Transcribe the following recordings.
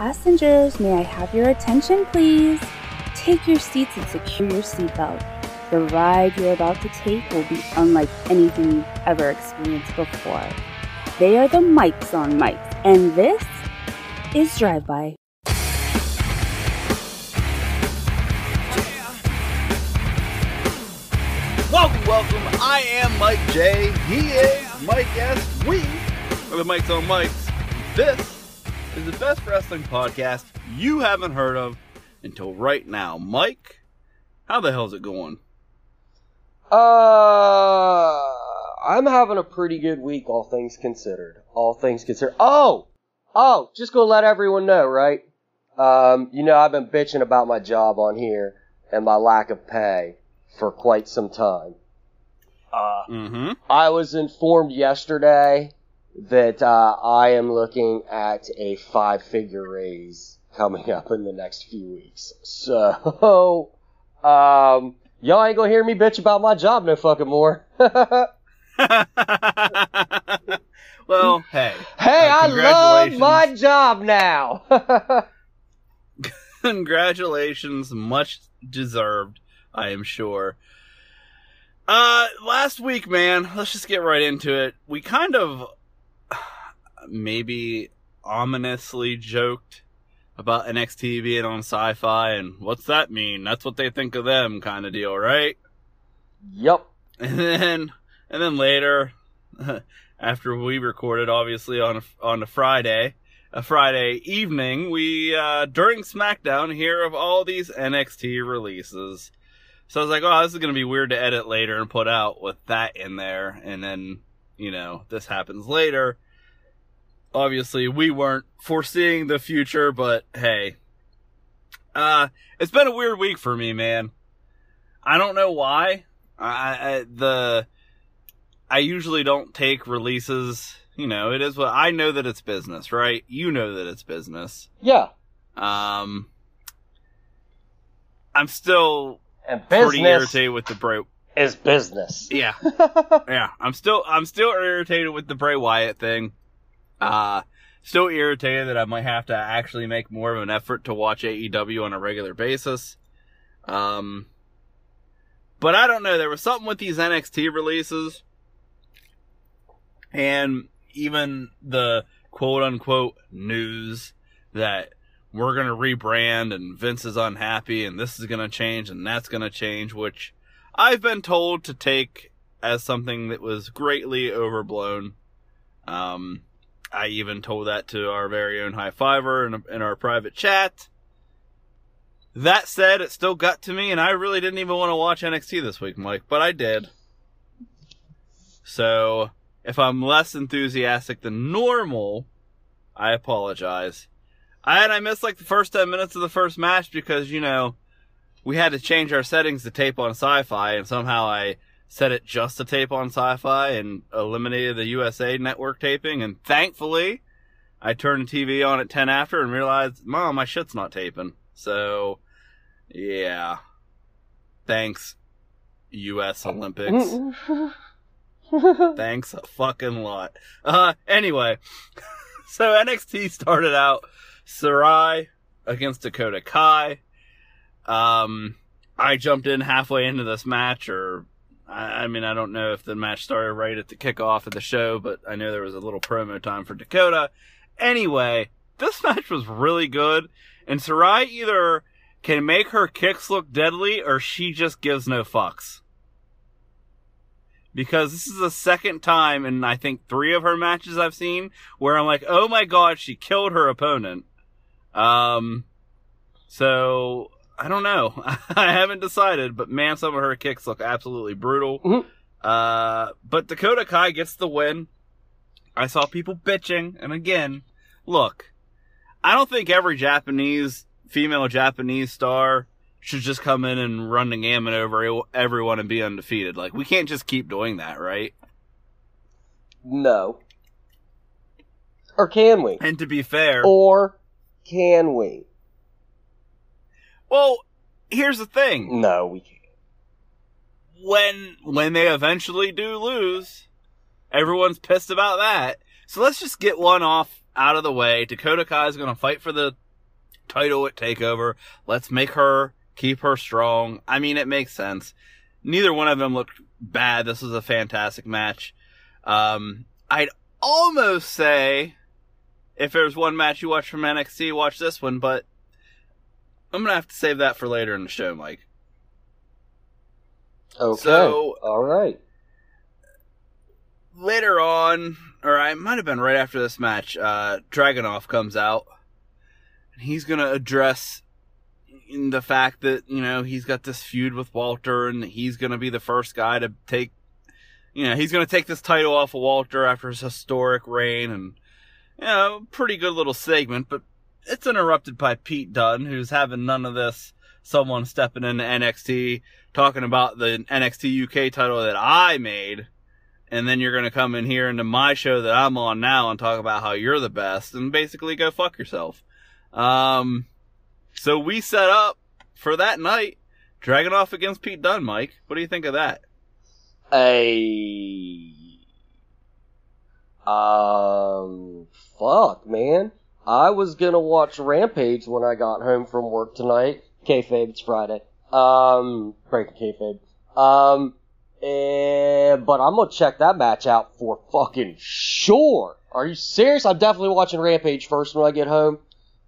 Passengers, may I have your attention, please? Take your seats and secure your seatbelt. The ride you're about to take will be unlike anything you've ever experienced before. They are the mics on mics, and this is Drive By. Welcome, welcome. I am Mike J. He is Mike S. We are the Mics on Mics. This is the best wrestling podcast you haven't heard of until right now. Mike, how the hell's it going? Uh, I'm having a pretty good week, all things considered. All things considered. Oh, oh, just gonna let everyone know, right? Um, you know, I've been bitching about my job on here and my lack of pay for quite some time. Uh, Mm-hmm. I was informed yesterday that uh, I am looking at a five-figure raise coming up in the next few weeks. So, um, y'all ain't gonna hear me bitch about my job no fucking more. Well, hey, hey. I love my job now. Congratulations, much deserved, I am sure. Uh, last week, man, let's just get right into it. We kind of maybe ominously joked about NXT being on Syfy and what's that mean? That's what they think of them kind of deal, right? yep. And then, and then later, after we recorded, obviously on a, on a Friday, a Friday evening, we uh, during SmackDown hear of all these NXT releases. So I was like, oh, this is gonna be weird to edit later and put out with that in there, and then you know this happens later. Obviously, we weren't foreseeing the future, but hey, uh, it's been a weird week for me, man. I don't know why. I, I the I usually don't take releases. You know, it is what I know that it's business, right? You know that it's business. Yeah. Um, I'm still pretty irritated with the Bray. is business. Yeah, yeah. I'm still I'm still irritated with the Bray Wyatt thing. Uh, still irritated that I might have to actually make more of an effort to watch AEW on a regular basis. Um, but I don't know. There was something with these NXT releases, and even the quote unquote news that we're gonna rebrand and Vince is unhappy and this is gonna change and that's gonna change, which I've been told to take as something that was greatly overblown. Um, I even told that to our very own high fiver in, in our private chat. That said, it still got to me, and I really didn't even want to watch NXT this week, Mike, but I did. So, if I'm less enthusiastic than normal, I apologize. And I missed like the first 10 minutes of the first match because, you know, we had to change our settings to tape on Syfy and somehow I set it just to tape on Syfy and eliminated the USA network taping and thankfully I turned the TV on at 10 after and realized, mom, my shit's not taping. So, yeah. Thanks, US Olympics. Thanks a fucking lot. Uh, anyway. so NXT started out Sarray against Dakota Kai. Um, I jumped in halfway into this match, or I, I mean, I don't know if the match started right at the kickoff of the show, but I know there was a little promo time for Dakota. Anyway, this match was really good, and Sarray either can make her kicks look deadly, or she just gives no fucks. Because this is the second time in I think three of her matches I've seen where I'm like, oh my god, she killed her opponent. Um, so I don't know. I haven't decided, but man, some of her kicks look absolutely brutal. Mhm. Uh, but Dakota Kai gets the win. I saw people bitching, and again, look, I don't think every Japanese female Japanese star should just come in and run the gamut over everyone and be undefeated. Like we can't just keep doing that, right? no. Or can we? And to be fair, Or can we? Well, here's the thing. No, we can't. when when they eventually do lose, everyone's pissed about that. So let's just get one off out of the way. Dakota Kai is going to fight for the title at Takeover. Let's make her keep her strong. I mean, it makes sense. Neither one of them looked bad. This was a fantastic match. Um, I'd almost say if there's one match you watch from NXT, watch this one, but I'm gonna have to save that for later in the show, Mike. Okay. So- all right. later on, or I might have been right after this match, uh, Dragunov comes out. And he's gonna address in the fact that, you know, he's got this feud with Walter and he's gonna be the first guy to take, you know, he's gonna take this title off of Walter after his historic reign and, you know, pretty good little segment, but it's interrupted by Pete Dunne, who's having none of this. Someone stepping into NXT, talking about the NXT UK title that I made and then you're going to come in here into my show that I'm on now and talk about how you're the best and basically go fuck yourself. Um, so we set up for that night, Dragunov against Pete Dunne, Mike. What do you think of that? A um, fuck, man. I was gonna watch Rampage when I got home from work tonight. Kayfabe, it's Friday. Um, breaking kayfabe. Um, eh, but I'm gonna check that match out for fucking sure. Are you serious? I'm definitely watching Rampage first when I get home.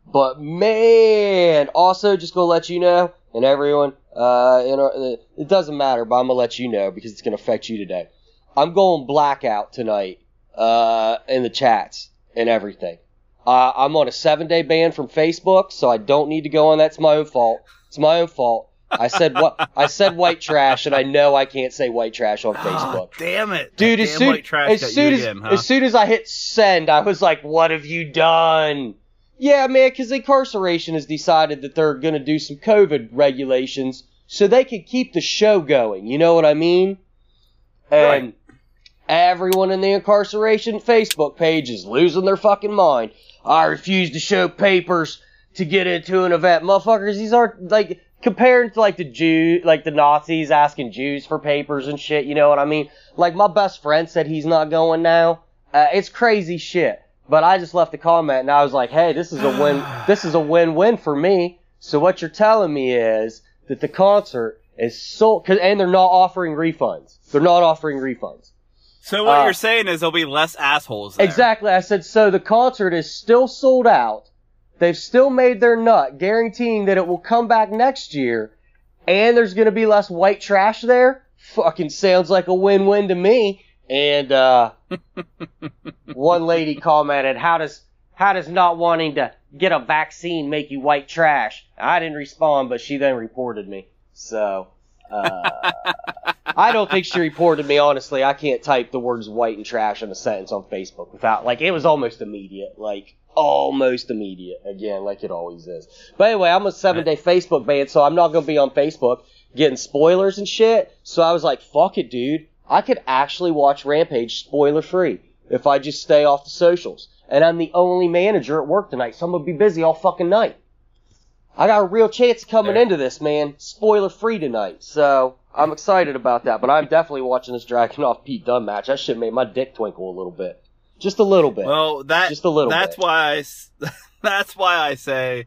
But man, also just gonna let you know, and everyone, uh, in our, it doesn't matter, but I'm gonna let you know because it's gonna affect you today. I'm going blackout tonight, uh, in the chats and everything. Uh, I'm on a seven day ban from Facebook, so I don't need to go on. That's my own fault. It's my own fault. I said what I said white trash, and I know I can't say white trash on Facebook. Oh, damn it, Dude, as soon, white trash as soon as again, huh? as soon as I hit send, I was like, "What have you done?" Yeah, man, because Inkcarceration has decided that they're gonna do some COVID regulations so they can keep the show going. You know what I mean? And Right. everyone in the Inkcarceration Facebook page is losing their fucking mind. I refuse to show papers to get into an event, motherfuckers. These aren't like compared to like the Jew, like the Nazis asking Jews for papers and shit. You know what I mean? Like my best friend said he's not going now. Uh, it's crazy shit. But I just left a comment and I was like, hey, this is a win. this is a win-win for me. So what you're telling me is that the concert is sold, cause, and they're not offering refunds. They're not offering refunds. So what uh, you're saying is there'll be less assholes there. Exactly. I said, so the concert is still sold out. They've still made their nut, guaranteeing that it will come back next year, and there's gonna be less white trash there. Fucking sounds like a win-win to me. And uh, one lady commented, "How does how does not wanting to get a vaccine make you white trash?" I didn't respond, but she then reported me. So. Uh, I don't think she reported me. Honestly, I can't type the words "white" and "trash" in a sentence on Facebook without like it was almost immediate, like almost immediate. Again, like it always is. But anyway, I'm a seven day Facebook ban, so I'm not gonna be on Facebook getting spoilers and shit. So I was like, "Fuck it, dude! I could actually watch Rampage spoiler free if I just stay off the socials." And I'm the only manager at work tonight, so I'm gonna be busy all fucking night. I got a real chance coming There. into this, man. Spoiler free tonight. So I'm excited about that. But I'm definitely watching this Dragunov Pete Dunne match. That shit made my dick twinkle a little bit. Just a little bit. Well, that Just a little That's bit. why I. That's why I say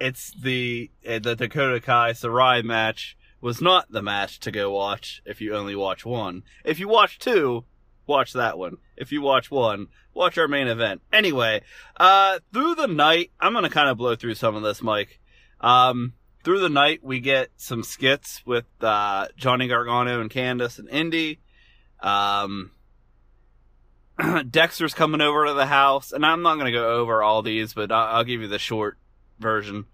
it's the uh, the Dakota Kai Sarray match was not the match to go watch if you only watch one. If you watch two, watch that one. If you watch one, watch our main event. Anyway, uh, through the night, I'm gonna kind of blow through some of this, Mike. Um, through the night, we get some skits with uh, Johnny Gargano and Candice and Indy. Um, Dexter's coming over to the house, and I'm not going to go over all these, but I'll give you the short version.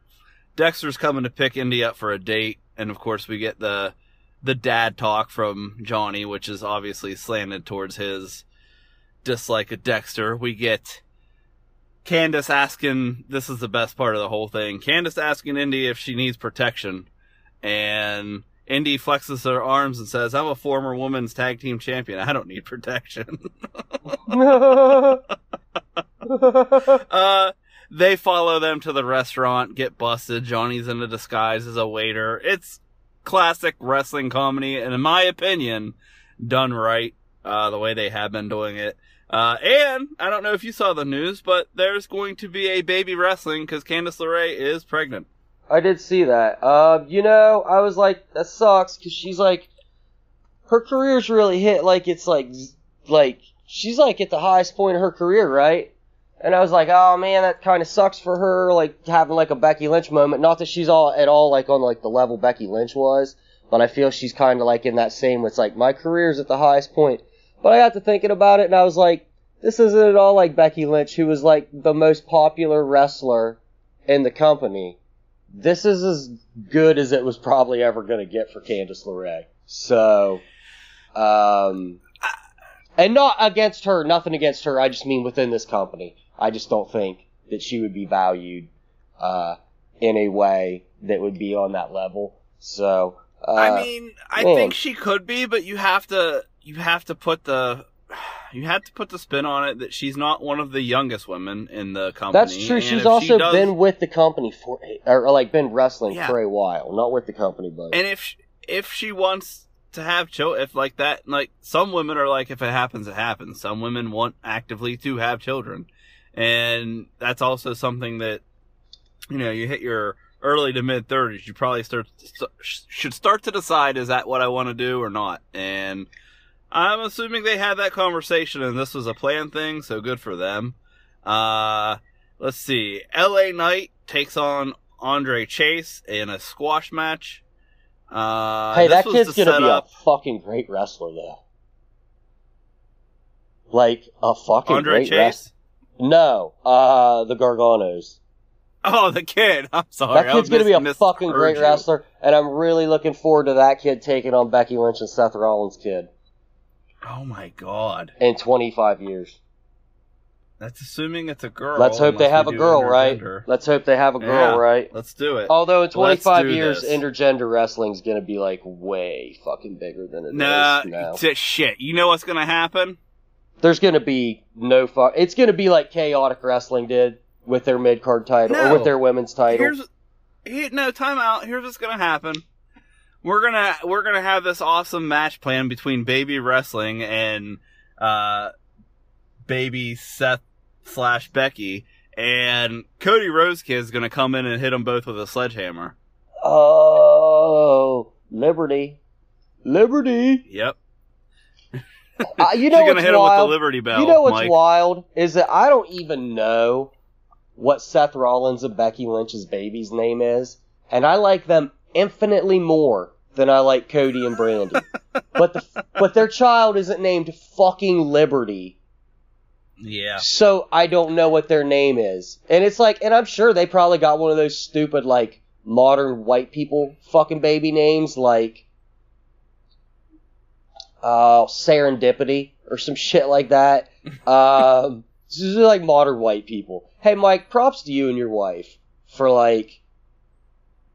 Dexter's coming to pick Indy up for a date, and of course we get the the dad talk from Johnny, which is obviously slanted towards his dislike of Dexter. We get Candice asking, this is the best part of the whole thing. Candice asking Indy if she needs protection, and Indy flexes her arms and says, I'm a former women's tag team champion. I don't need protection. uh, they follow them to the restaurant, get busted. Johnny's in a disguise as a waiter. It's classic wrestling comedy, and in my opinion, done right, uh, the way they have been doing it. Uh, and I don't know if you saw the news, but there's going to be a baby wrestling because Candice LeRae is pregnant. I did see that. Uh, you know, I was like, that sucks because she's like, her career's really hit like it's like, like she's like at the highest point of her career, right? And I was like, oh man, that kind of sucks for her, like having like a Becky Lynch moment. Not that she's all at all like on like the level Becky Lynch was, but I feel she's kind of like in that same. It's like my career's at the highest point. But I got to thinking about it, and I was like, this isn't at all like Becky Lynch, who was like the most popular wrestler in the company. This is as good as it was probably ever going to get for Candice LeRae. So, um, and not against her, nothing against her. I just mean within this company. I just don't think that she would be valued uh, in a way that would be on that level. So, uh, I mean, I man. think she could be, but you have to you have to put the you have to put the spin on it that she's not one of the youngest women in the company. That's true. and She's also she does- been with the company for, or, like been wrestling Yeah. for a while. Not with the company, but And if if she wants to have children, if like that, like some women are like, if it happens, it happens. Some women want actively to have children, and that's also something that you know you hit your early to mid thirties. You probably start st- should start to decide is that what I want to do or not. And I'm assuming they had that conversation, and this was a planned thing, so good for them. Uh, let's see. L.A. Knight takes on Andre Chase in a squash match. Uh, hey, that kid's gonna be up a fucking great wrestler, though. Like a fucking Andre great Chase. wrestler. No, uh, the Garganos. Oh, the kid. I'm sorry. That kid's gonna be a fucking great you. wrestler, and I'm really looking forward to that kid taking on Becky Lynch and Seth Rollins' kid Oh my god. in 25 years. That's assuming it's a girl. Let's hope they have a girl, right? Let's hope they have a girl, Yeah. right? Let's do it. Although in 25 years, this. intergender wrestling's gonna be like way fucking bigger than it is nah, now. t- shit. You know what's gonna happen? There's gonna be no fuck. It's gonna be like chaotic wrestling did with their mid card title or with their women's title. Here's here, no time out. Here's what's gonna happen. We're gonna we're gonna have this awesome match plan between Baby Wrestling and uh, Baby Seth slash Becky, and Cody Rhodes kid is gonna come in and hit them both with a sledgehammer. Oh, Liberty, Liberty. Yep. Uh, you know She's gonna what's hit him with wild? the Liberty Bell. you know what's Mike. wild is that I don't even know what Seth Rollins and Becky Lynch's baby's name is, and I like them infinitely more than I like Cody and Brandi. but the but their child isn't named fucking Liberty. Yeah. So I don't know what their name is. And it's like, and I'm sure they probably got one of those stupid, like, modern white people fucking baby names, like, uh, Serendipity or some shit like that. um, this is like modern white people. Hey, Mike, props to you and your wife for, like,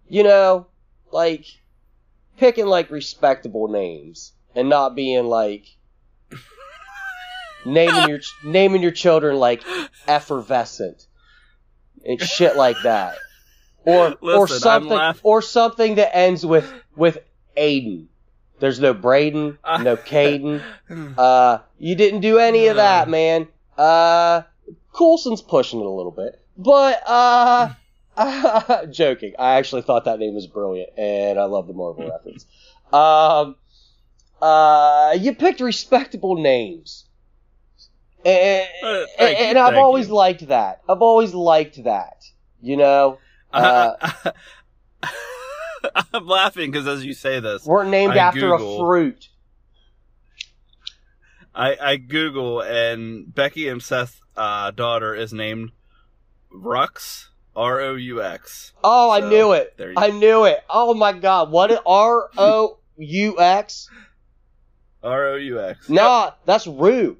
you know, like, picking, like, respectable names and not being, like, naming your naming your children like effervescent and shit like that, or or Listen, I'm something or something that ends with with Aiden. There's no Braden, no Caden. Uh, you didn't do any of that, man. Uh, Coulson's pushing it a little bit, but uh, joking. I actually thought that name was brilliant, and I love the Marvel reference. Um, uh, you picked respectable names. And, Uh, you, and I've thank always you. liked that. I've always liked that. You know, uh, I'm laughing because as you say this, we're named I after Google- a fruit. I, I Google and Becky and Seth's uh, daughter is named Rux. R O U X. Oh, I knew it. I knew it. Oh my god, what is R O U X? R O U X. Nah, that's Rue.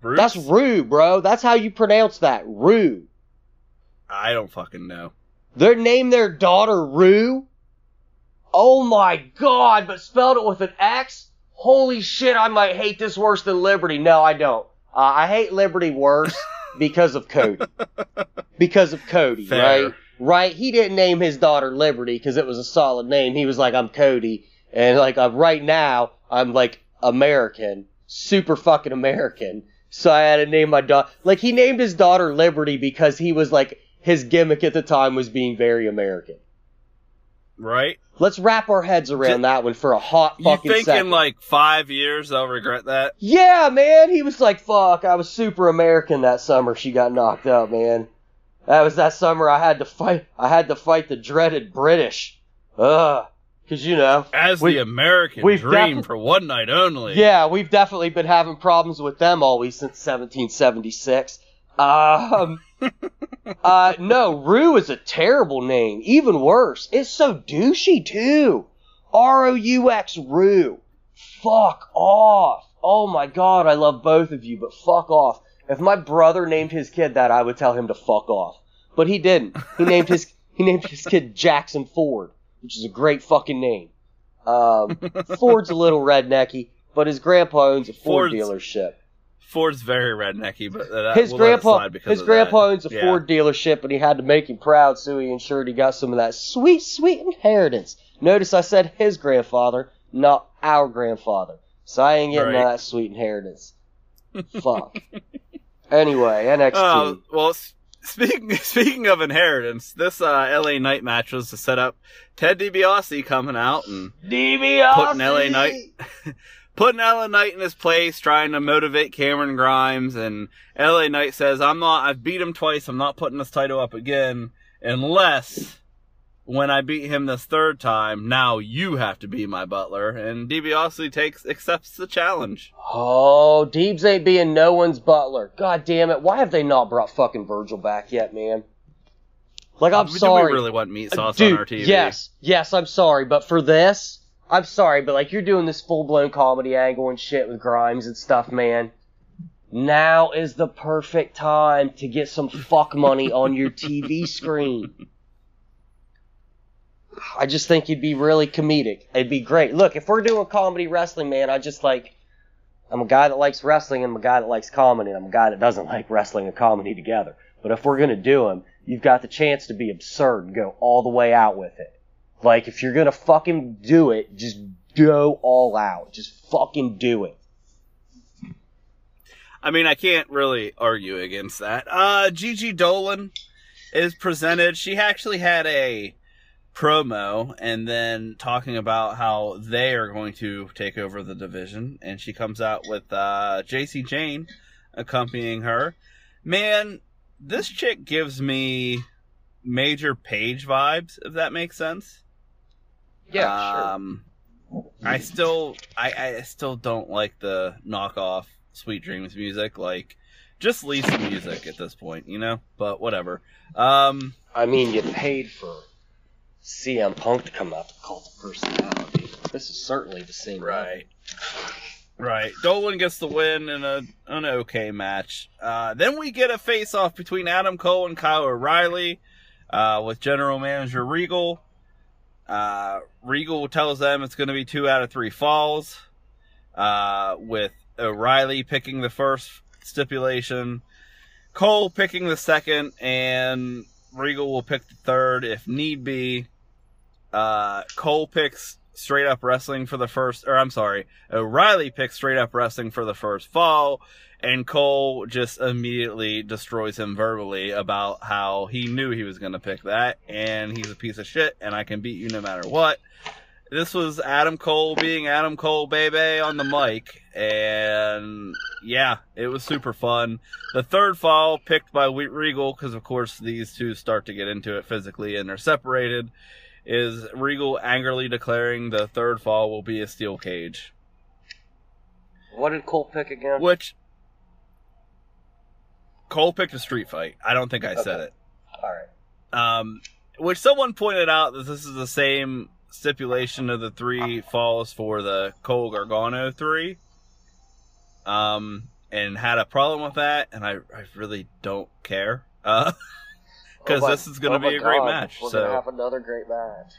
Roots? That's Rue, bro. That's how you pronounce that. Rue. I don't fucking know. They named their daughter Rue. Oh my god, but spelled it with an X? Holy shit, I might hate this worse than Liberty. No, I don't. Uh, I hate Liberty worse because of Cody. Because of Cody, Fair. right? Right? He didn't name his daughter Liberty because it was a solid name. He was like, I'm Cody. And like, uh, right now, I'm like American. super fucking American. So I had to name my daughter. Like he named his daughter Liberty because he was like his gimmick at the time was being very American. Right? Let's wrap our heads around that one for a hot fucking. You fucking think second. in like five years they'll regret that? yeah, man. He was like, "Fuck, I was super American that summer." She got knocked out, man. That was that summer I had to fight. I had to fight the dreaded British. Ugh, because you know. As We- the American we've dream defi- for one night only. Yeah, we've definitely been having problems with them always since 1776. Um, uh, no, Rue is a terrible name. Even worse, it's so douchey too. R O U X Rue. Fuck off. Oh my god, I love both of you, but fuck off. If my brother named his kid that, I would tell him to fuck off. But he didn't. He named his he named his kid Jackson Ford, which is a great fucking name. Um, Ford's a little rednecky, but his grandpa owns a Ford Ford's- dealership. Ford's very rednecky, but that, His we'll grandpa, his grandpa that. owns a Yeah. Ford dealership, and he had to make him proud, so he ensured he got some of that sweet, sweet inheritance. Notice I said his grandfather, not our grandfather. So I ain't getting Right. that sweet inheritance. Fuck. Anyway, NXT. Oh, well, speaking speaking of inheritance, this uh, LA Knight match was to set up Ted DiBiase coming out and DiBiase! putting LA Knight putting LA Knight in his place, trying to motivate Cameron Grimes, and LA Knight says, "I'm not. I've beat him twice. I'm not putting this title up again unless." When I beat him this third time, now you have to be my butler, and DiBiase takes accepts the challenge. Oh, Deebs ain't being no one's butler. God damn it. Why have they not brought fucking Virgil back yet, man? Like, I'm uh, Do sorry. we really want meat uh, sauce Dude, on our TV? Yes, yes, I'm sorry, but for this, I'm sorry, but like you're doing this full blown comedy angle and shit with Grimes and stuff, man. Now is the perfect time to get some fuck money on your TV screen. I just think you'd be really comedic. It'd be great. Look, if we're doing comedy wrestling, man, I just like I'm a guy that likes wrestling and I'm a guy that likes comedy and I'm a guy that doesn't like wrestling and comedy together. But if we're gonna do them, you've got the chance to be absurd and go all the way out with it. Like if you're gonna fucking do it, just go all out. Just fucking do it. I mean, I can't really argue against that. Uh, Gigi Dolan is presented. She actually had a promo and then talking about how they are going to take over the division. And she comes out with uh, Jacy Jayne accompanying her. Man, this chick gives me major Paige vibes, if that makes sense. Um, I still, I, I still don't like the knockoff Sweet Dreams music. Like, just leave some music at this point, you know. But whatever. Um, I mean, you paid for CM Punk to come out to cult of personality. This is certainly the same. right, right. Dolan gets the win in a an okay match. Uh, then we get a face off between Adam Cole and Kyle O'Reilly, uh, with General Manager Regal. Uh, Regal tells them it's going to be two out of three falls, uh, with O'Reilly picking the first stipulation, Cole picking the second, and Regal will pick the third if need be. Uh, Cole picks straight up wrestling for the first, or I'm sorry, O'Reilly picks straight up wrestling for the first fall, and Cole just immediately destroys him verbally about how he knew he was going to pick that, and he's a piece of shit, and I can beat you no matter what. This was Adam Cole being Adam Cole, baby, on the mic, and yeah, it was super fun. The third fall picked by Wheat Regal, because of course these two start to get into it physically and they're separated, is Regal angrily declaring the third fall will be a steel cage. What did Cole pick again? Which Cole picked a street fight. I don't think I said it. All right. Um, which someone pointed out that this is the same stipulation of the three falls for the Cole Gargano three. Um, and had a problem with that, and I, I really don't care. Uh, because Oh this is going to oh be a great match. We're so gonna have another great match.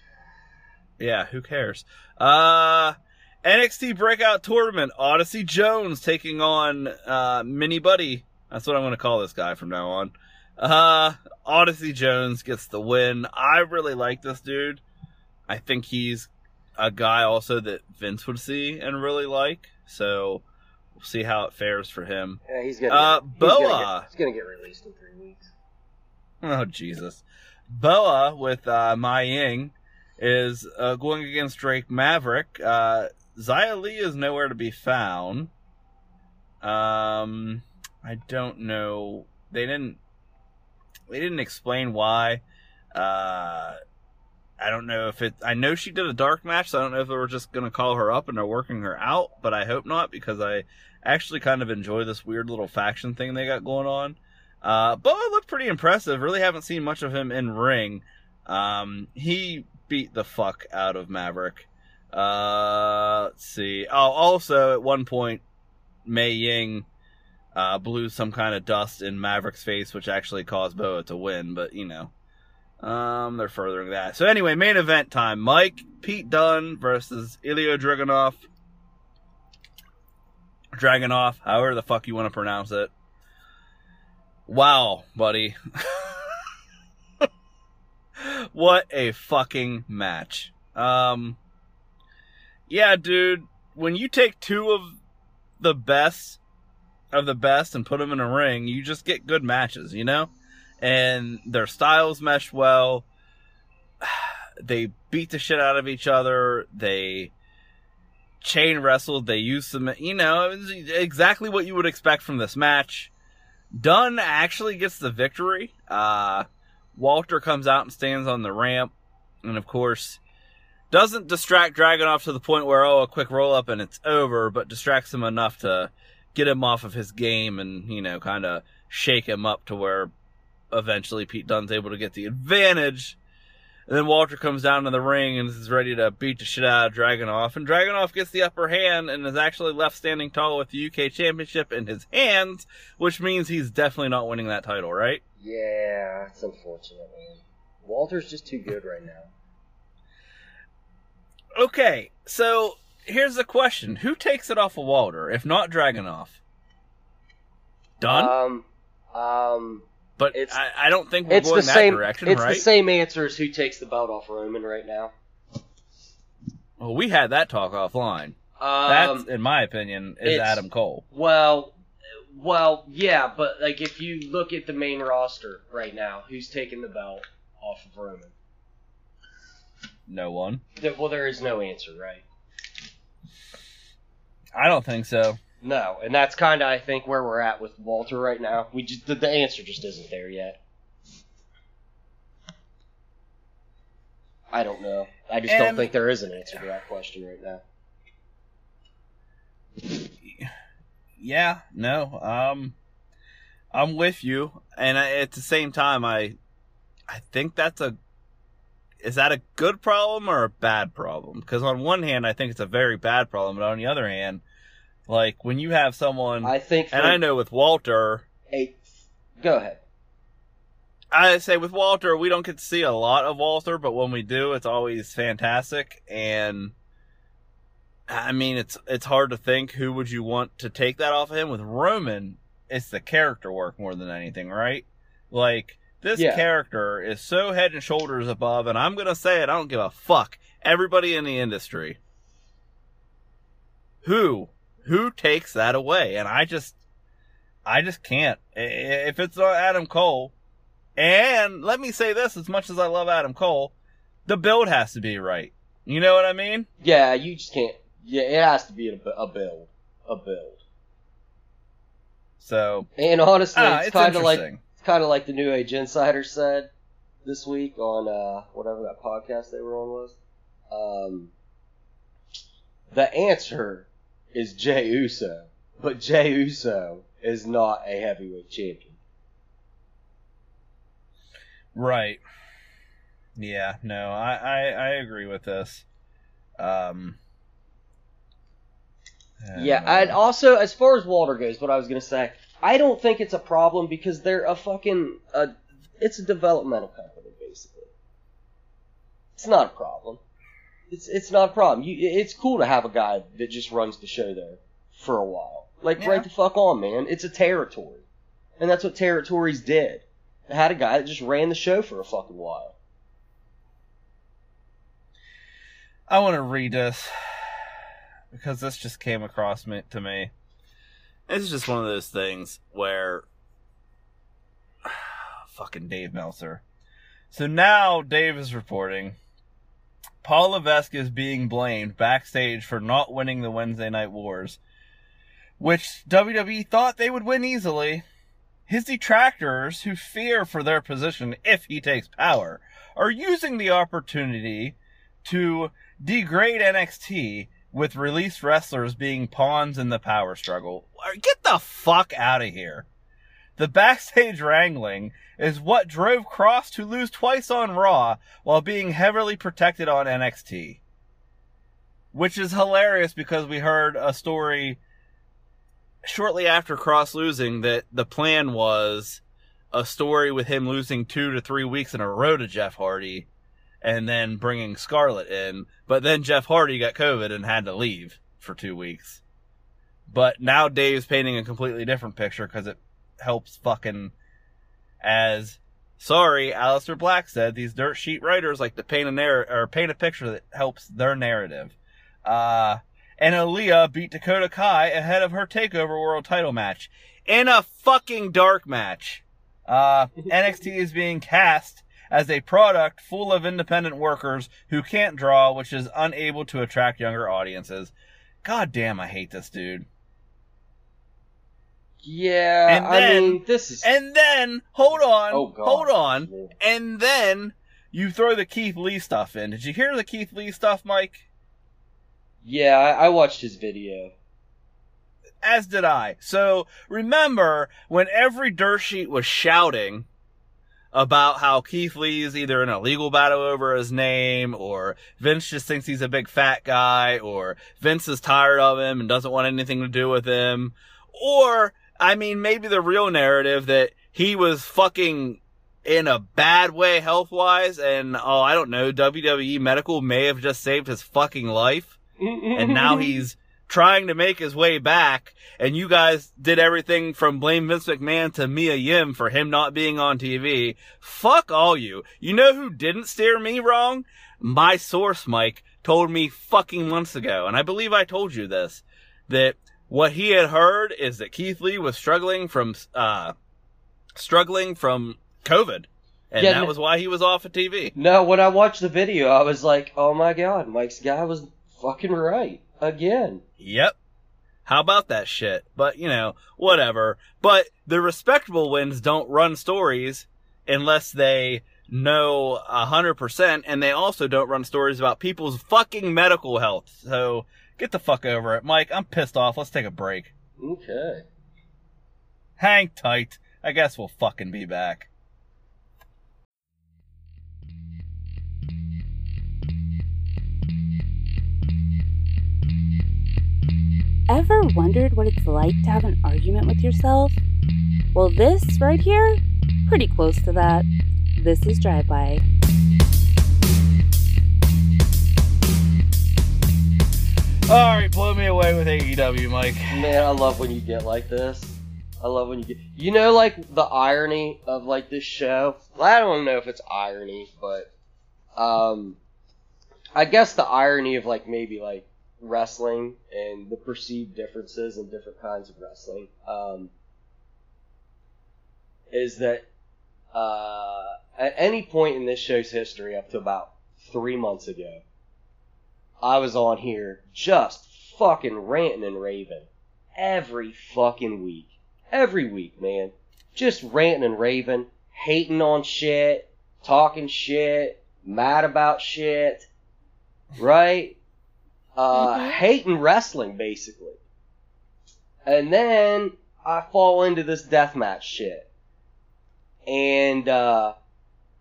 yeah, who cares? Uh, NXT Breakout Tournament, Odyssey Jones taking on uh, Mini Buddy. That's what I'm going to call this guy from now on. Uh, Odyssey Jones gets the win. I really like this dude. I think he's a guy also that Vince would see and really like. So we'll see how it fares for him. Yeah, he's gonna. Uh, get, he's Boa. Gonna get, he's gonna get released in three weeks. Oh Jesus, Boa with uh, Mei Ying is uh, going against Drake Maverick. Uh, Xia Li is nowhere to be found. Um, I don't know. They didn't. They didn't explain why. Uh, I don't know if it. I know she did a dark match, so I don't know if they were just gonna call her up and they're working her out. But I hope not because I actually kind of enjoy this weird little faction thing they got going on. Uh, Boa looked pretty impressive. Really haven't seen much of him in ring. Um, he beat the fuck out of Maverick. Uh, let's see. Oh, also at one point, Mei Ying uh, blew some kind of dust in Maverick's face, which actually caused Boa to win. But you know, um, they're furthering that. So anyway, main event time: Mike Pete Dunne versus Ilya Dragunov. Dragunov, however the fuck you want to pronounce it. Wow, buddy. what a fucking match. Um Yeah, dude, when you take two of the best of the best and put them in a ring, you just get good matches, you know? And their styles mesh well. They beat the shit out of each other. They chain wrestled. They used some, you know, exactly what you would expect from this match. Dunne actually gets the victory. Uh, Walter comes out and stands on the ramp, and of course, doesn't distract Dragunov to the point where oh a quick roll up and it's over, but distracts him enough to get him off of his game and you know kind of shake him up to where eventually Pete Dunne's able to get the advantage. And then Walter comes down to the ring and is ready to beat the shit out of Dragunov. And Dragunov gets the upper hand and is actually left standing tall with the UK Championship in his hands, which means he's definitely not winning that title, right? Yeah, it's unfortunate, man. Walter's just too good right now. Okay, so here's the question: Who takes it off of Walter, if not Dragunov? Done. Um, um, but it's- I, I don't think we're it's going the that same. direction, it's right? the same answer as who takes the belt off Roman right now. Well, we had that talk offline. Um, That's, in my opinion, is Adam Cole. Well, well, yeah, but like if you look at the main roster right now, who's taking the belt off of Roman? No one. Well, there is no answer, right? I don't think so. No, and that's kind of I think where we're at with Walter right now. We just the, the answer just isn't there yet. I don't know. I just don't think there is an answer to that question right now. Yeah, no. Um, I'm with you, and I, at the same time, I, I think that's a. Is that a good problem or a bad problem? Because on one hand, I think it's a very bad problem, but on the other hand, like when you have someone, I think. And I know with Walter, go ahead. I say with Walter, we don't get to see a lot of Walter, but when we do, it's always fantastic. And I mean, it's it's hard to think who would you want to take that off of him. With Roman, it's the character work more than anything, right? Like this Yeah. character is so head and shoulders above, and I'm gonna say it. I don't give a fuck. Everybody in the industry, who who takes that away, and I just. I just can't. If it's not Adam Cole, and let me say this as much as I love Adam Cole, the build has to be right. You know what I mean? Yeah, you just can't. Yeah, it has to be a, a build, a build. So, And honestly, ah, it's, it's, kind of like kind of like the New Age Insider said this week on uh, whatever that podcast they were on was. Um, the answer is Jey Uso, but Jey Uso is not a heavyweight champion. right. Yeah, no, I, I, I agree with this. Um, Yeah, uh, and also as far as Walter goes, what I was gonna say, I don't think it's a problem because they're a fucking uh, it's a developmental company basically. It's not a problem. It's it's not a problem. You, it's cool to have a guy that just runs the show there for a while. Like Yeah. right the fuck on, man. It's a territory, and that's what territories did. They had a guy that just ran the show for a fucking while. I want to read this because this just came across me to me. It's just one of those things where fucking Dave Meltzer. So now Dave is reporting Paul Levesque is being blamed backstage for not winning the Wednesday Night Wars, which WWE thought they would win easily. His detractors, who fear for their position if he takes power, are using the opportunity to degrade NXT with released wrestlers being pawns in the power struggle. Get the fuck out of here. The backstage wrangling is what drove Kross to lose twice on Raw while being heavily protected on NXT. Which is hilarious because we heard a story shortly after Kross losing that the plan was a story with him losing two to three weeks in a row to Jeff Hardy and then bringing Scarlett in. But then Jeff Hardy got COVID and had to leave for two weeks. But now Dave's painting a completely different picture because it helps fucking as sorry, Aleister Black said these dirt sheet writers like to paint a narr- or paint a picture that helps their narrative. Uh and Aliyah beat Dakota Kai ahead of her takeover world title match in a fucking dark match. Uh NXT is being cast as a product full of independent workers who can't draw, which is unable to attract younger audiences. God damn, I hate this dude. Yeah, And I then- mean, this is. And then, hold on, Oh, hold on, and then you throw the Keith Lee stuff in. Did you hear the Keith Lee stuff, Mike? Yeah, I, I watched his video. As did I. So remember when every dirt sheet was shouting about how Keith Lee is either in a legal battle over his name, or Vince just thinks he's a big fat guy, or Vince is tired of him and doesn't want anything to do with him, or I mean maybe the real narrative that he was fucking in a bad way health wise, and oh I don't know WWE medical may have just saved his fucking life and now he's trying to make his way back. And you guys did everything from blame Vince McMahon to Mia Yim for him not being on TV. Fuck all you. You know who didn't steer me wrong? My source, Mike, told me fucking months ago, and I believe I told you this, that what he had heard is that Keith Lee was struggling from, uh, struggling from COVID. And Yeah, that was why he was off of TV. No, when I watched the video, I was like, oh my god, Mike's guy was fucking right. Again. Yep. How about that shit? But, you know, whatever. But the respectable wins don't run stories unless they know a hundred percent and they also don't run stories about people's fucking medical health. So get the fuck over it. Mike, I'm pissed off. Let's take a break. Okay. Hang tight. I guess we'll fucking be back. Ever wondered what it's like to have an argument with yourself? Well, this right here, pretty close to that. This is Drive By. Alright, blow me away with AEW, Mike. Man, I love when you get like this. I love when you get. You know, like the irony of like this show. I don't know if it's irony, but um, I guess the irony of like maybe like wrestling and the perceived differences in different kinds of wrestling um, is that uh, at any point in this show's history, up to about three months ago, I was on here just fucking ranting and raving every fucking week. Every week, man. Just ranting and raving, hating on shit, talking shit, mad about shit, right? Uh, Mhm. hating wrestling, basically. And then I fall into this deathmatch shit. And, uh,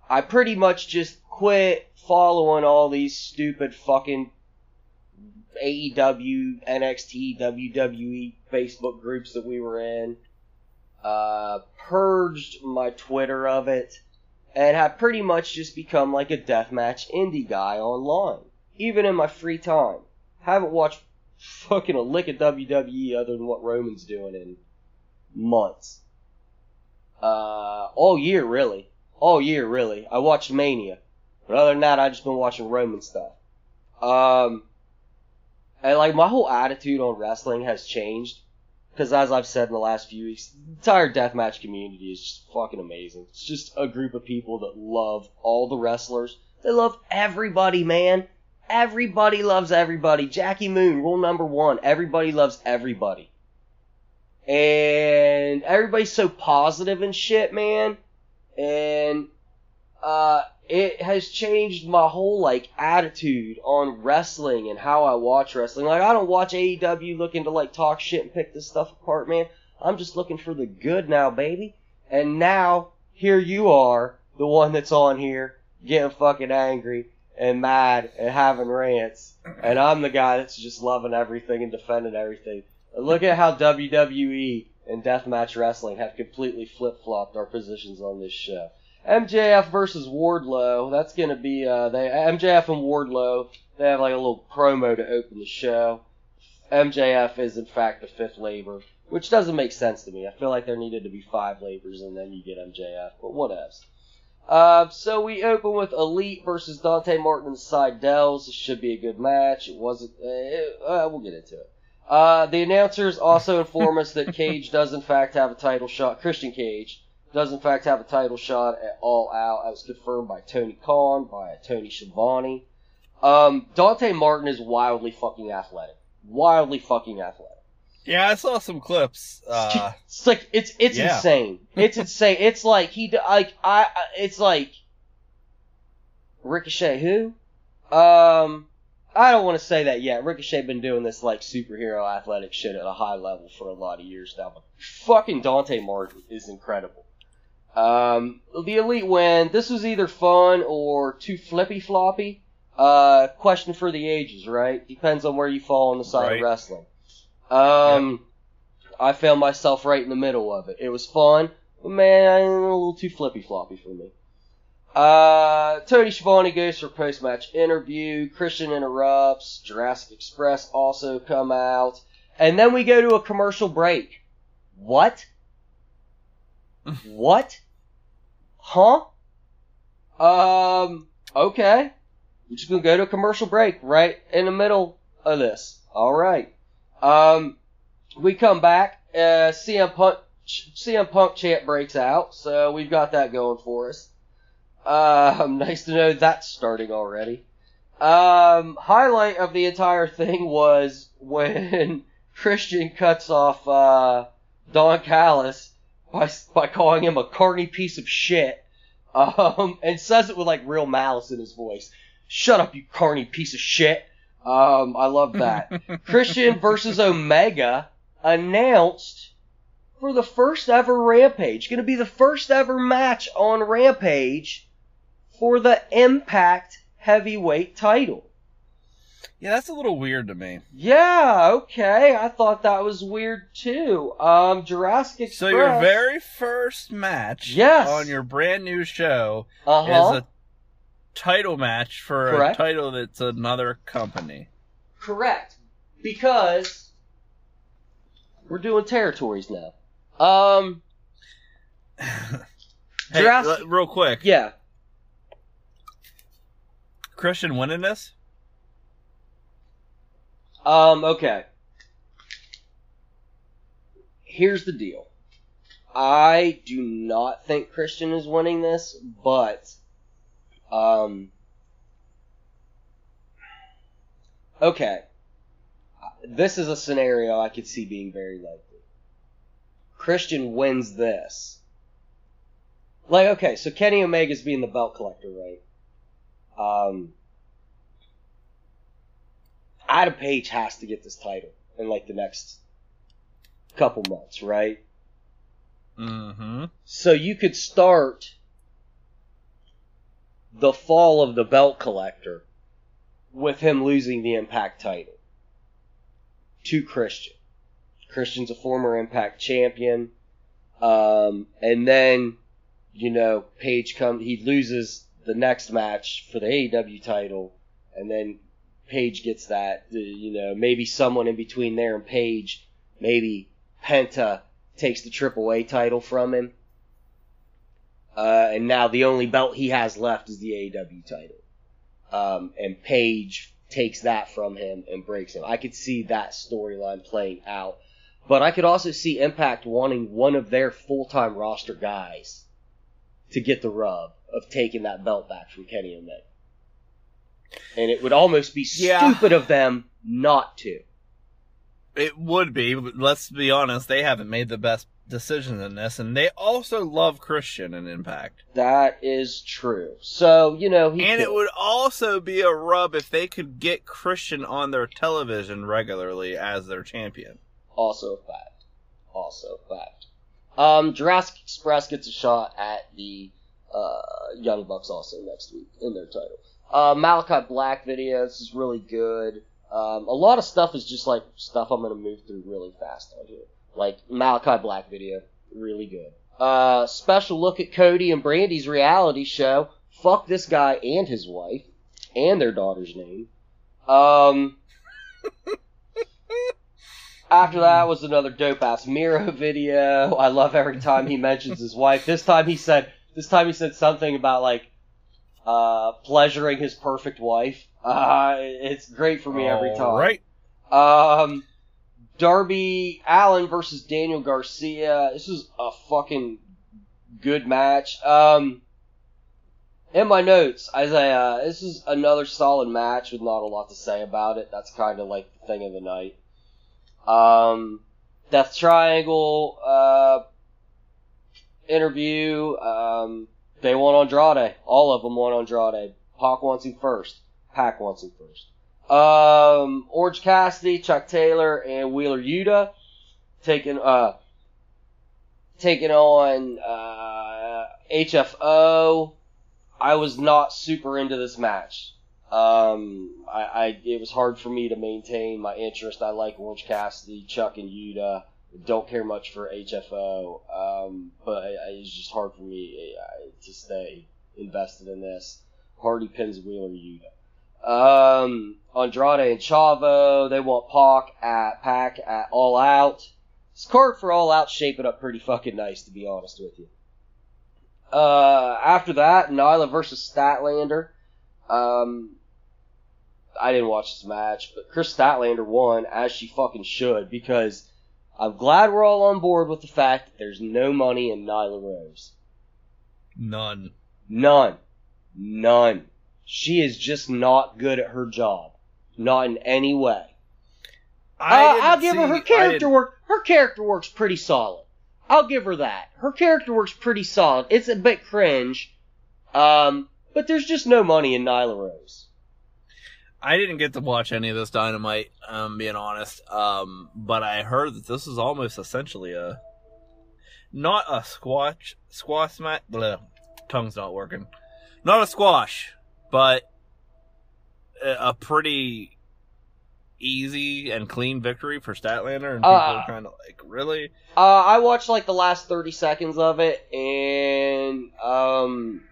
I pretty much just quit following all these stupid fucking AEW, NXT, WWE Facebook groups that we were in. Uh, purged my Twitter of it, and have pretty much just become like a deathmatch indie guy online. Even in my free time. Haven't watched fucking a lick of WWE other than what Roman's doing in months. Uh, all year really. All year really. I watched Mania. But other than that, I've just been watching Roman stuff. Um, and like my whole attitude on wrestling has changed because as I've said in the last few weeks, the entire deathmatch community is just fucking amazing. It's just a group of people that love all the wrestlers. They love everybody, man. Everybody loves everybody. Jackie Moon, rule number one. Everybody loves everybody. And everybody's so positive and shit, man. And, uh, it has changed my whole, like, attitude on wrestling and how I watch wrestling. Like, I don't watch AEW looking to, like, talk shit and pick this stuff apart, man. I'm just looking for the good now, baby. And now, here you are, the one that's on here, getting fucking angry and mad and having rants. And I'm the guy that's just loving everything and defending everything. Look at how WWE and Deathmatch Wrestling have completely flip flopped our positions on this show. MJF versus Wardlow. That's gonna be uh, they MJF and Wardlow. They have like a little promo to open the show. MJF is in fact the fifth labor, which doesn't make sense to me. I feel like there needed to be five labors and then you get MJF, but whatevs. Uh, so we open with Elite versus Dante Martin and Sydals. This should be a good match. It wasn't. Uh, we'll get into it. Uh, the announcers also inform us that Cage does in fact have a title shot. Christian Cage does in fact have a title shot at All Out. That was confirmed by Tony Khan, by Tony Schiavone. Um, Dante Martin is wildly fucking athletic. Wildly fucking athletic. Yeah, I saw some clips. Uh, It's like it's it's Yeah. insane. It's insane. It's like he like I it's like Ricochet who? Um I don't want to say that yet. Ricochet been doing this like superhero athletic shit at a high level for a lot of years now. But fucking Dante Martin is incredible. Um the elite win. This was either fun or too flippy floppy. Uh question for the ages, right? Depends on where you fall on the side Right. of wrestling. Um I found myself right in the middle of it. It was fun, but man, a little too flippy floppy for me. Uh, Tony Schiavone goes for post match interview. Christian interrupts. Jurassic Express also come out, and then we go to a commercial break. What? what? Huh? Um. Okay. We're just gonna go to a commercial break right in the middle of this. All right. Um. We come back. Uh, CM Punk, CM Punk chant breaks out, so we've got that going for us. Um, nice to know that's starting already. Um, highlight of the entire thing was when Christian cuts off uh, Don Callis by by calling him a carny piece of shit, um, and says it with like real malice in his voice. Shut up, you carny piece of shit. Um, I love that. Christian versus Omega announced for the first ever Rampage. Going to be the first ever match on Rampage for the Impact Heavyweight title. yeah, that's a little weird to me. Yeah, okay. I thought that was weird too. Um, Jurassic Express. So your very first match Yes. on your brand new show uh is huh a title match for Correct. a title that's another company. correct because we're doing territories now. Um, Hey, Jurassic- l- real quick, yeah. Christian winning this? Um, okay. Here's the deal. I do not think Christian is winning this, but um Okay. This is a scenario I could see being very likely. Christian wins this. Like, okay, so Kenny Omega's being the belt collector, right? Um Adam Page has to get this title in like the next couple months, right? Mm-hmm. So you could start the fall of the belt collector with him losing the Impact title to Christian. Christian's a former Impact champion. Um, and then, you know, Page come he loses the next match for the AEW title, and then Page gets that. uh, You know, maybe someone in between there and Page, maybe Penta takes the AAA title from him. Uh, and now the only belt he has left is the AEW title. Um, and Page takes that from him and breaks him. I could see that storyline playing out. But I could also see Impact wanting one of their full time roster guys to get the rub of taking that belt back from Kenny Omega. And it would almost be Yeah. stupid of them not to. It would be, but let's be honest, they haven't made the best decisions in this, and they also love Christian and Impact. That is true. So, you know, he And could- it would also be a rub if they could get Christian on their television regularly as their champion. Also a fact. Also a fact. Um, Jurassic Express gets a shot at the uh, Young Bucks also next week in their title. Uh, Malakai Black video. This is really good. Um, a lot of stuff is just like stuff I'm gonna move through really fast on here. Like Malakai Black video, really good. Uh, special look at Cody and Brandi's reality show. Fuck this guy and his wife and their daughter's name. Um. After that was another dope ass Miro video. I love every time he mentions his wife. This time he said this time he said something about like uh pleasuring his perfect wife. Uh it's great for me every time. All right. Um Darby Allin versus Daniel Garcia. This is a fucking good match. Um in my notes, Isaiah, this is another solid match with not a lot to say about it. That's kind of like the thing of the night. Um, Death Triangle uh, interview. Um, they won Andrade. All of them won Andrade. Pac wants him first. Pac wants him first. Um, Orange Cassidy, Chuck Taylor, and Wheeler Yuta taking uh taking on uh, HFO. I was not super into this match. Um, I, I it was hard for me to maintain my interest. I like Orange Cassidy, Chuck, and Yuta. Don't care much for HFO, um, but it's just hard for me uh, to stay invested in this. Hardy pins Wheeler Yuta. Um, Andrade and Chavo, they want Pac at Pac at All Out. This card for All Out shaping up pretty fucking nice, to be honest with you. Uh, after that, Nyla versus Statlander. Um, I didn't watch this match, but Kris Statlander won as she fucking should because I'm glad we're all on board with the fact that there's no money in Nyla Rose. None. None. None. She is just not good at her job. Not in any way. I uh, I'll give her see- her I character work. Her character work's pretty solid. I'll give her that. Her character work's pretty solid. It's a bit cringe, um, but there's just no money in Nyla Rose. I didn't get to watch any of this Dynamite, um, being honest. Um, but I heard that this is almost essentially a not a squash squash match. Blah, tongue's not working. Not a squash, but a, pretty easy and clean victory for Statlander, and people Uh, are kind of like, really? Uh, I watched like the last 30 seconds of it, and um,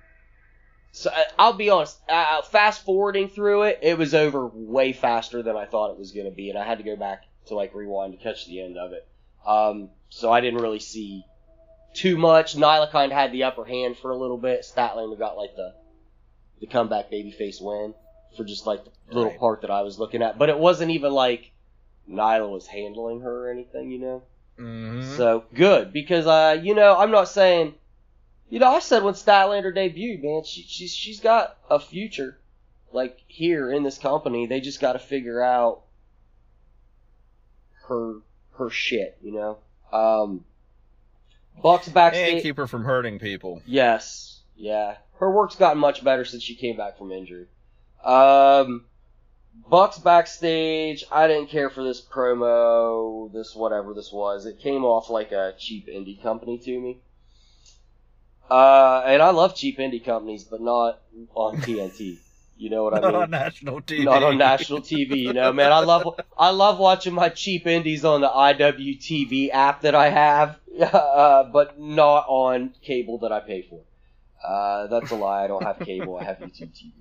so I- I'll be honest. Uh, fast forwarding through it, it was over way faster than I thought it was going to be, and I had to go back to like rewind to catch the end of it. Um, so I didn't really see too much. Nyla kind of had the upper hand for a little bit. Statlander got like the the comeback babyface win for just like the little Right. part that I was looking at, but it wasn't even like Nyla was handling her or anything, you know. Mm-hmm. So good because uh, you know, I'm not saying, you know, I said when Statlander debuted, man, she, she's she's got a future, like here in this company. They just got to figure out her her shit, you know. Um, Bucks and backstage. keep her from hurting people. Yes, yeah. Her work's gotten much better since she came back from injury. Um, Bucks backstage. I didn't care for this promo, this whatever this was. It came off like a cheap indie company to me. Uh, and I love cheap indie companies, but not on TNT. You know what I mean? Not on national TV. Not on national TV, you know, man. I love I love watching my cheap indies on the IWTV app that I have, uh, but not on cable that I pay for. Uh, that's a lie. I don't have cable. I have YouTube TV.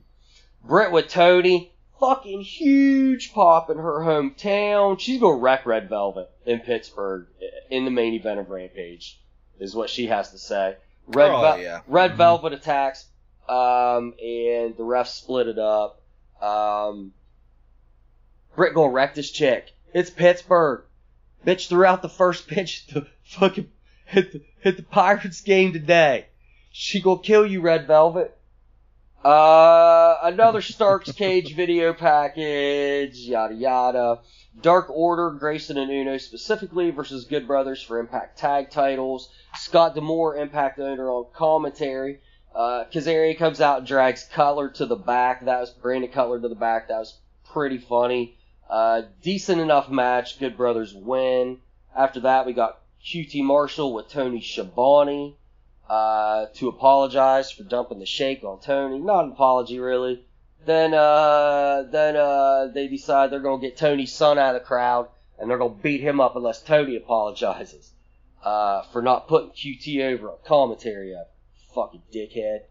Britt with Tony, fucking huge pop in her hometown. She's gonna wreck Red Velvet in Pittsburgh in the main event of Rampage, is what she has to say. Red, Oh, Vel- yeah. Red Mhm. Velvet attacks, um, and the refs split it up. Um, Britt gonna wreck this chick. It's Pittsburgh. Bitch threw out the first pitch to fucking hit the, hit the Pirates game today. She gonna kill you, Red Velvet. Uh, another Stark's Cage video package, yada yada. Dark Order, Grayson and Uno specifically versus Good Brothers for Impact Tag titles. Scott D'Amore, Impact owner on commentary. Uh, Kazarian comes out and drags Cutler to the back. That was Brandon Cutler to the back. That was pretty funny. Uh, decent enough match. Good Brothers win. After that, we got QT Marshall with Tony Schiavone uh, to apologize for dumping the shake on Tony. Not an apology, really. Then, uh, then uh, they decide they're gonna get Tony's son out of the crowd, and they're gonna beat him up unless Tony apologizes uh, for not putting QT over on commentary. Ever. Fucking dickhead.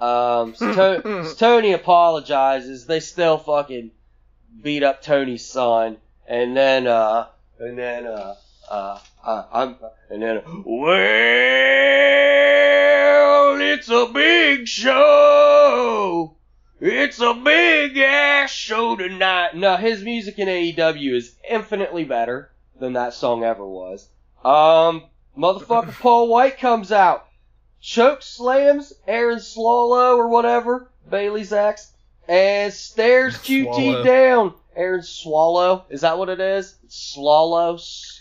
Um, so, to- so Tony apologizes. They still fucking beat up Tony's son, and then, uh, and then, uh, I'm, and then, well, it's a big show. It's a big ass show tonight. No, his music in AEW is infinitely better than that song ever was. Um, motherfucker Paul White comes out, choke slams Aaron Swallow or whatever, Bailey's ex, and stares QT Swallow. down. Aaron Swallow, is that what it is? Swallow.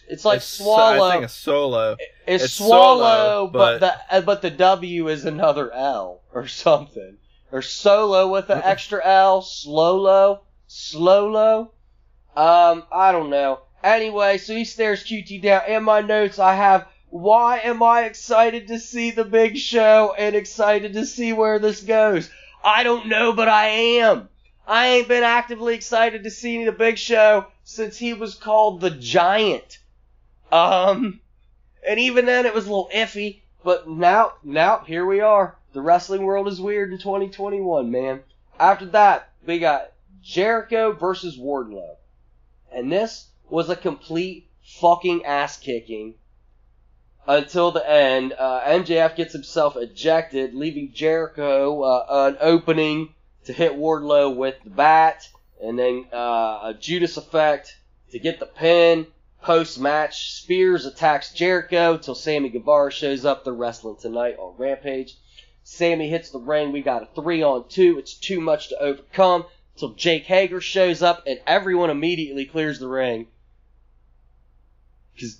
It's like It's swallow. I think it's solo. It's, It's swallow, solo, but, but- the uh, but the W is another L or something. Or solo with an extra L, slowlo, slowlo. Um, I don't know. Anyway, so he stares QT down. In my notes, I have why am I excited to see the big show and excited to see where this goes? I don't know, but I am. I ain't been actively excited to see the big show since he was called the Giant. Um, and even then it was a little iffy, but now, now, here we are. The wrestling world is weird in 2021, man. After that, we got Jericho versus Wardlow. And this was a complete fucking ass kicking until the end. Uh, MJF gets himself ejected, leaving Jericho uh, an opening to hit Wardlow with the bat, and then uh, a Judas effect to get the pin. Post match, Spears attacks Jericho until Sammy Guevara shows up. They're wrestling tonight on Rampage. Sammy hits the ring. We got a three on two. It's too much to overcome until Jake Hager shows up and everyone immediately clears the ring because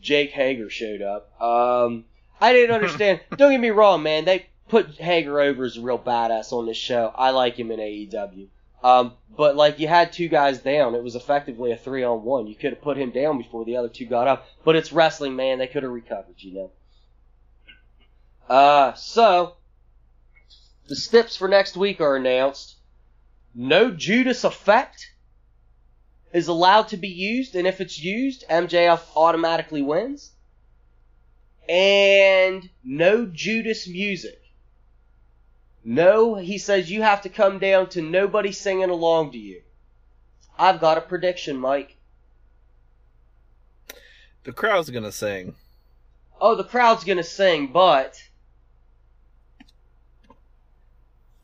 Jake Hager showed up. Um, I didn't understand. Don't get me wrong, man. They put Hager over as a real badass on this show. I like him in AEW. Um, but like you had two guys down, it was effectively a three on one. You could have put him down before the other two got up. But it's wrestling, man. They could have recovered, you know. Uh, so the steps for next week are announced. No Judas effect is allowed to be used, and if it's used, MJF automatically wins. And no Judas music. No, he says you have to come down to nobody singing along to you. I've got a prediction, Mike. The crowd's gonna sing. Oh, the crowd's gonna sing, but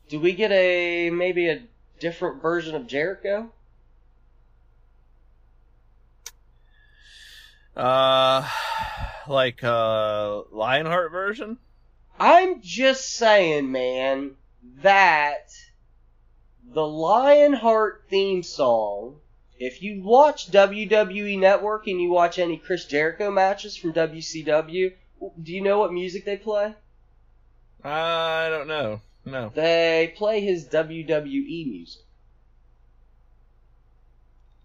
do we get a maybe a different version of Jericho? Uh, like uh, Lionheart version. I'm just saying, man, that the Lionheart theme song, if you watch WWE Network and you watch any Chris Jericho matches from WCW, do you know what music they play? I don't know. No. They play his WWE music.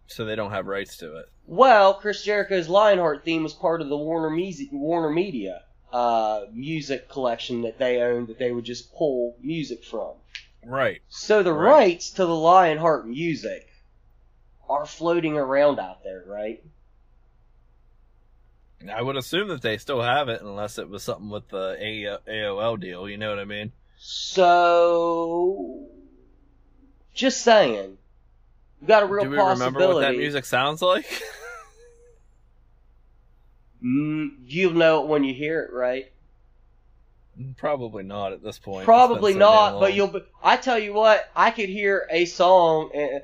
So they don't have rights to it. Well, Chris Jericho's Lionheart theme was part of the Warner, Music, Warner Media uh, music collection that they owned that they would just pull music from. Right. So the Right. rights to the Lionheart music are floating around out there, right? I would assume that they still have it unless it was something with the AOL deal. You know what I mean? So, just saying, you got a real Do we possibility. remember what that music sounds like? Mm, you'll know it when you hear it, right? Probably not at this point. Probably so not, but you'll. Be, I tell you what, I could hear a song and,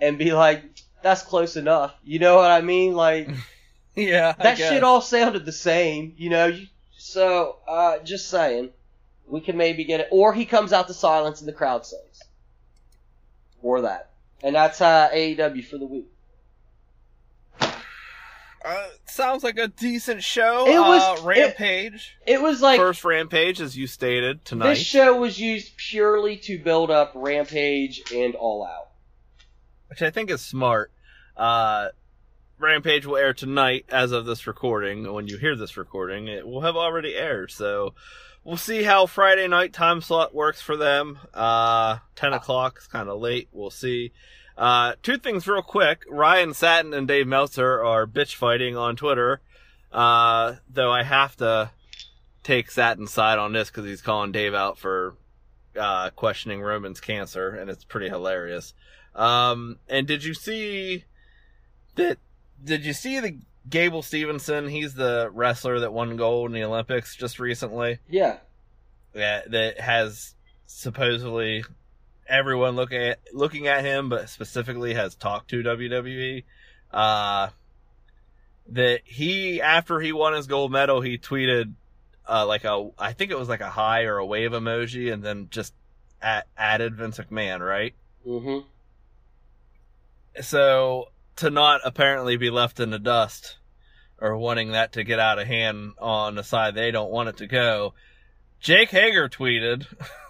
and be like, "That's close enough." You know what I mean? Like, Yeah, that shit all sounded the same, you know. You, so, uh, just saying, we can maybe get it, or he comes out to silence and the crowd sings, or that, and that's uh, AEW for the week. Uh, sounds like a decent show. It was- uh, Rampage. It was like First Rampage, as you stated tonight. this show was used purely to build up Rampage and All Out. which I think is smart. Uh, Rampage will air tonight as of this recording. When you hear this recording, it will have already aired. So we'll see how Friday night time slot works for them. Uh, 10 o'clock is kind of late. We'll see. Uh, two things real quick. Ryan Satin and Dave Meltzer are bitch fighting on Twitter. Uh, though I have to take Satin's side on this because he's calling Dave out for, uh, questioning Roman's cancer, and it's pretty hilarious. Um, and did you see that? Did you see the Gable Stevenson? He's the wrestler that won gold in the Olympics just recently. Yeah, Yeah, that has supposedly everyone looking at looking at him, but specifically has talked to WWE. Uh, that he after he won his gold medal, he tweeted uh, like a I think it was like a high or a wave emoji, and then just at, added Vince McMahon, right? hmm so to not apparently be left in the dust or wanting that to get out of hand on the side they don't want it to go, Jake Hager tweeted,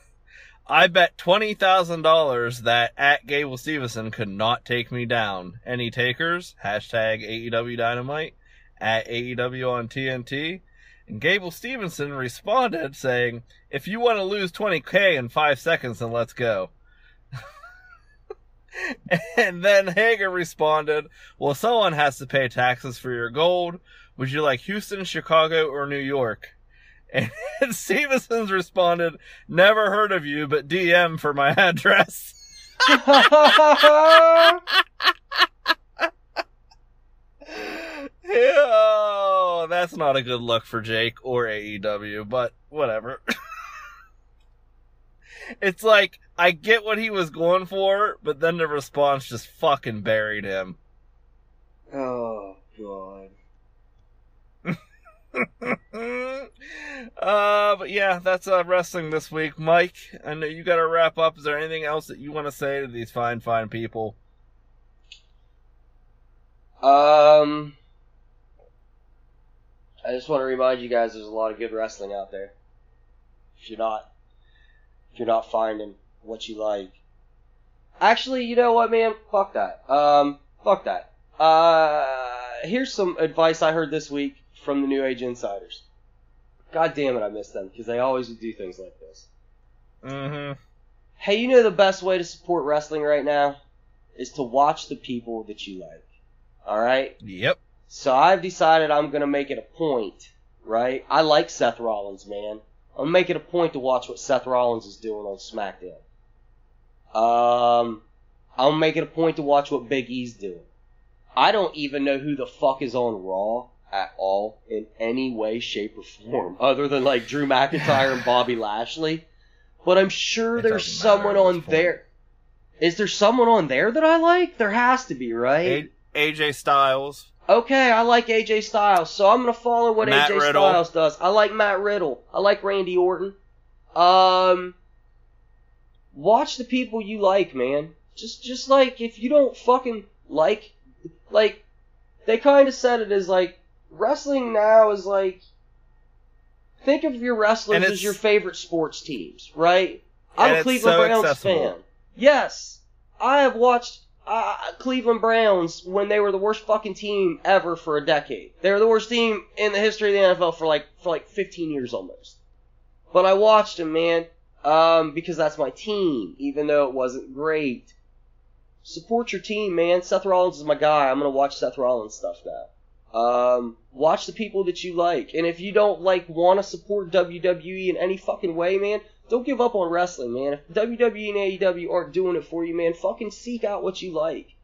I bet $20,000 that at Gable Stevenson could not take me down. Any takers? Hashtag AEW Dynamite at AEW on TNT. And Gable Stevenson responded saying, if you want to lose 20k in five seconds, then let's go. And then Hager responded, Well, someone has to pay taxes for your gold. Would you like Houston, Chicago, or New York? And Stevenson's responded, Never heard of you, but DM for my address. oh, that's not a good look for Jake or AEW, but whatever. it's like, I get what he was going for, but then the response just fucking buried him. oh god. Uh, but yeah, that's uh, wrestling this week. Mike, I know you got to wrap up. Is there anything else that you want to say to these fine, fine people? Um, I just want to remind you guys, there's a lot of good wrestling out there. If you're not, if you're not finding what you like, actually, you know what, man? Fuck that. Um, fuck that. Uh, here's some advice I heard this week from the New Age Insiders. God damn it, I miss them because they always do things like this. Mm-hmm. Hey, you know the best way to support wrestling right now is to watch the people that you like. All right. Yep. So I've decided I'm gonna make it a point, right? I like Seth Rollins, man. I'm it a point to watch what Seth Rollins is doing on SmackDown. Um, I'm it a point to watch what Big E's doing. I don't even know who the fuck is on Raw at all in any way, shape, or form, other than like Drew McIntyre and Bobby Lashley. But I'm sure It there's someone on there. Is there someone on there that I like? There has to be, right? A- AJ Styles. Okay, I like AJ Styles, so I'm gonna follow what Matt AJ Riddle. Styles does. I like Matt Riddle. I like Randy Orton. Um, watch the people you like, man. Just, just like if you don't fucking like, like, they kind of said it as like wrestling now is like. Think of your wrestlers as your favorite sports teams, right? I'm a Cleveland so Browns accessible. fan. Yes, I have watched uh, Cleveland Browns when they were the worst fucking team ever for a decade. They were the worst team in the history of the NFL for like for like 15 years almost. But I watched them, man, um, because that's my team, even though it wasn't great. Support your team, man. Seth Rollins is my guy. I'm gonna watch Seth Rollins stuff now. Um, watch the people that you like, and if you don't like want to support WWE in any fucking way, man, don't give up on wrestling, man. If WWE and AEW aren't doing it for you, man, fucking seek out what you like.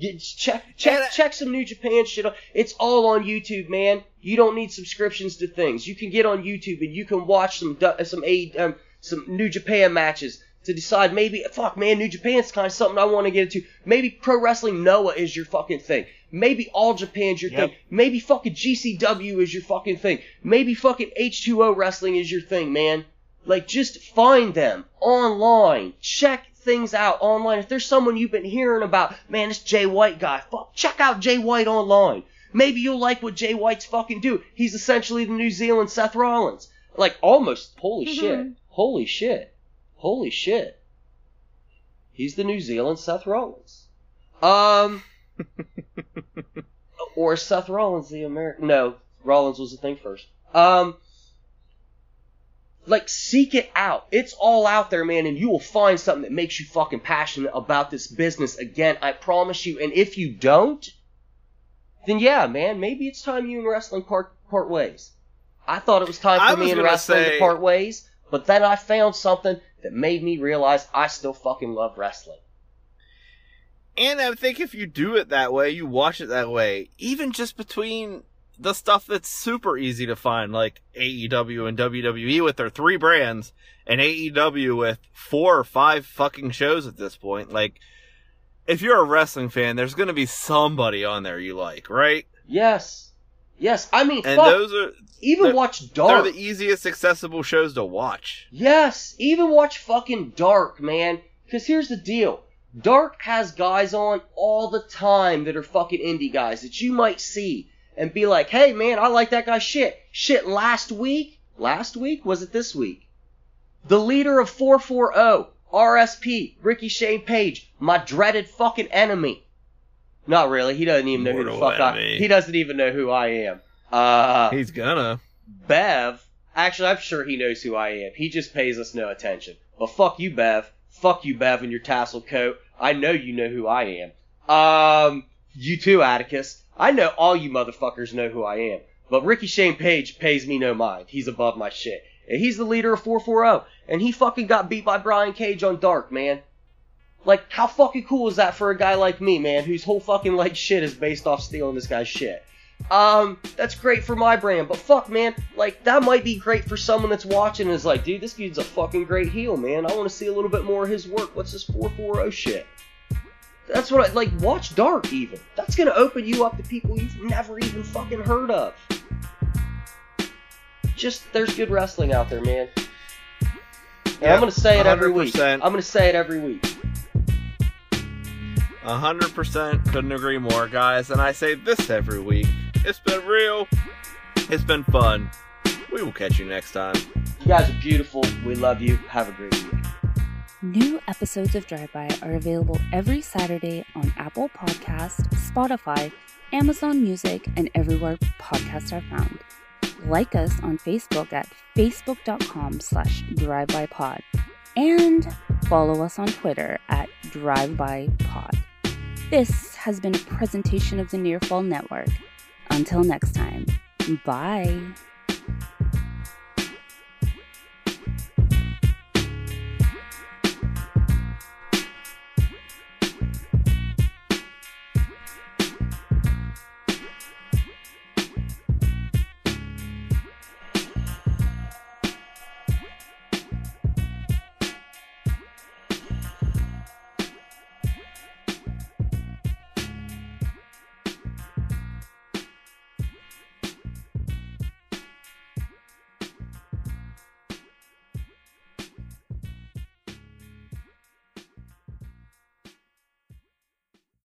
Get, check check And- check some New Japan shit. out. It's all on YouTube, man. You don't need subscriptions to things. You can get on YouTube and you can watch some some A um, some New Japan matches to decide maybe fuck man New Japan's kind of something I want to get into. Maybe Pro Wrestling Noah is your fucking thing. Maybe All Japan's your Yep. thing. Maybe fucking GCW is your fucking thing. Maybe fucking H2O wrestling is your thing, man. Like, just find them online. Check things out online. If there's someone you've been hearing about, man, this Jay White guy, fuck, check out Jay White online. Maybe you'll like what Jay White's fucking do. He's essentially the New Zealand Seth Rollins. Like, almost, holy shit. Holy shit. Holy shit. He's the New Zealand Seth Rollins. Um, or Seth Rollins the American? No, Rollins was the thing first. Um, like seek it out. It's all out there, man, and you will find something that makes you fucking passionate about this business. Again, I promise you. And if you don't, then yeah, man, maybe it's time you and wrestling part part ways. I thought it was time for me and wrestling say- to part ways, but then I found something that made me realize I still fucking love wrestling. And I think if you do it that way, you watch it that way, even just between the stuff that's super easy to find, like AEW and WWE with their three brands, and AEW with four or five fucking shows at this point, like, if you're a wrestling fan, there's gonna be somebody on there you like, right? Yes, yes. I mean, And fuck. those are, even watch Dark. they're the easiest accessible shows to watch. Yes, even watch fucking Dark, man. Because here's the deal. Dark has guys on all the time that are fucking indie guys that you might see and be like, hey man, I like that guy's shit. Shit, last week? Last week? Was it this week? The leader of 440, RSP, Rickey Shane Page, my dreaded fucking enemy. Not really, he doesn't even know who the Mortal fuck I enemy. He doesn't even know who I am. Uh, He's gonna. Bev, actually, I'm sure he knows who I am. He just pays us no attention. But fuck you, Bev. Fuck you, Bev, and your tassel coat. I know you know who I am. Um, you too, Atticus. I know all you motherfuckers know who I am. But Rickey Shane Page pays me no mind. He's above my shit. And he's the leader of 440. And he fucking got beat by Brian Cage on Dark, man. Like, how fucking cool is that for a guy like me, man, whose whole fucking like shit is based off stealing this guy's shit? Um, that's great for my brand, but fuck, man, like that might be great for someone that's watching and is like, dude, this dude's a fucking great heel, man. I want to see a little bit more of his work. What's this 440 shit? That's what I like. Watch Dark, even. That's gonna open you up to people you've never even fucking heard of. Just there's good wrestling out there, man. And Yeah, I'm gonna say it every week. I'm gonna say it every week. A hundred percent couldn't agree more, guys. And I say this every week. It's been real. It's been fun. We will catch you next time. You guys are beautiful. We love you. Have a great week. New episodes of Drive By are available every Saturday on Apple Podcasts, Spotify, Amazon Music, and everywhere podcasts are found. Like us on Facebook at facebook.com slash drivebypod and follow us on Twitter at drivebypod. This has been a presentation of the Nearfall Network. Until next time, bye.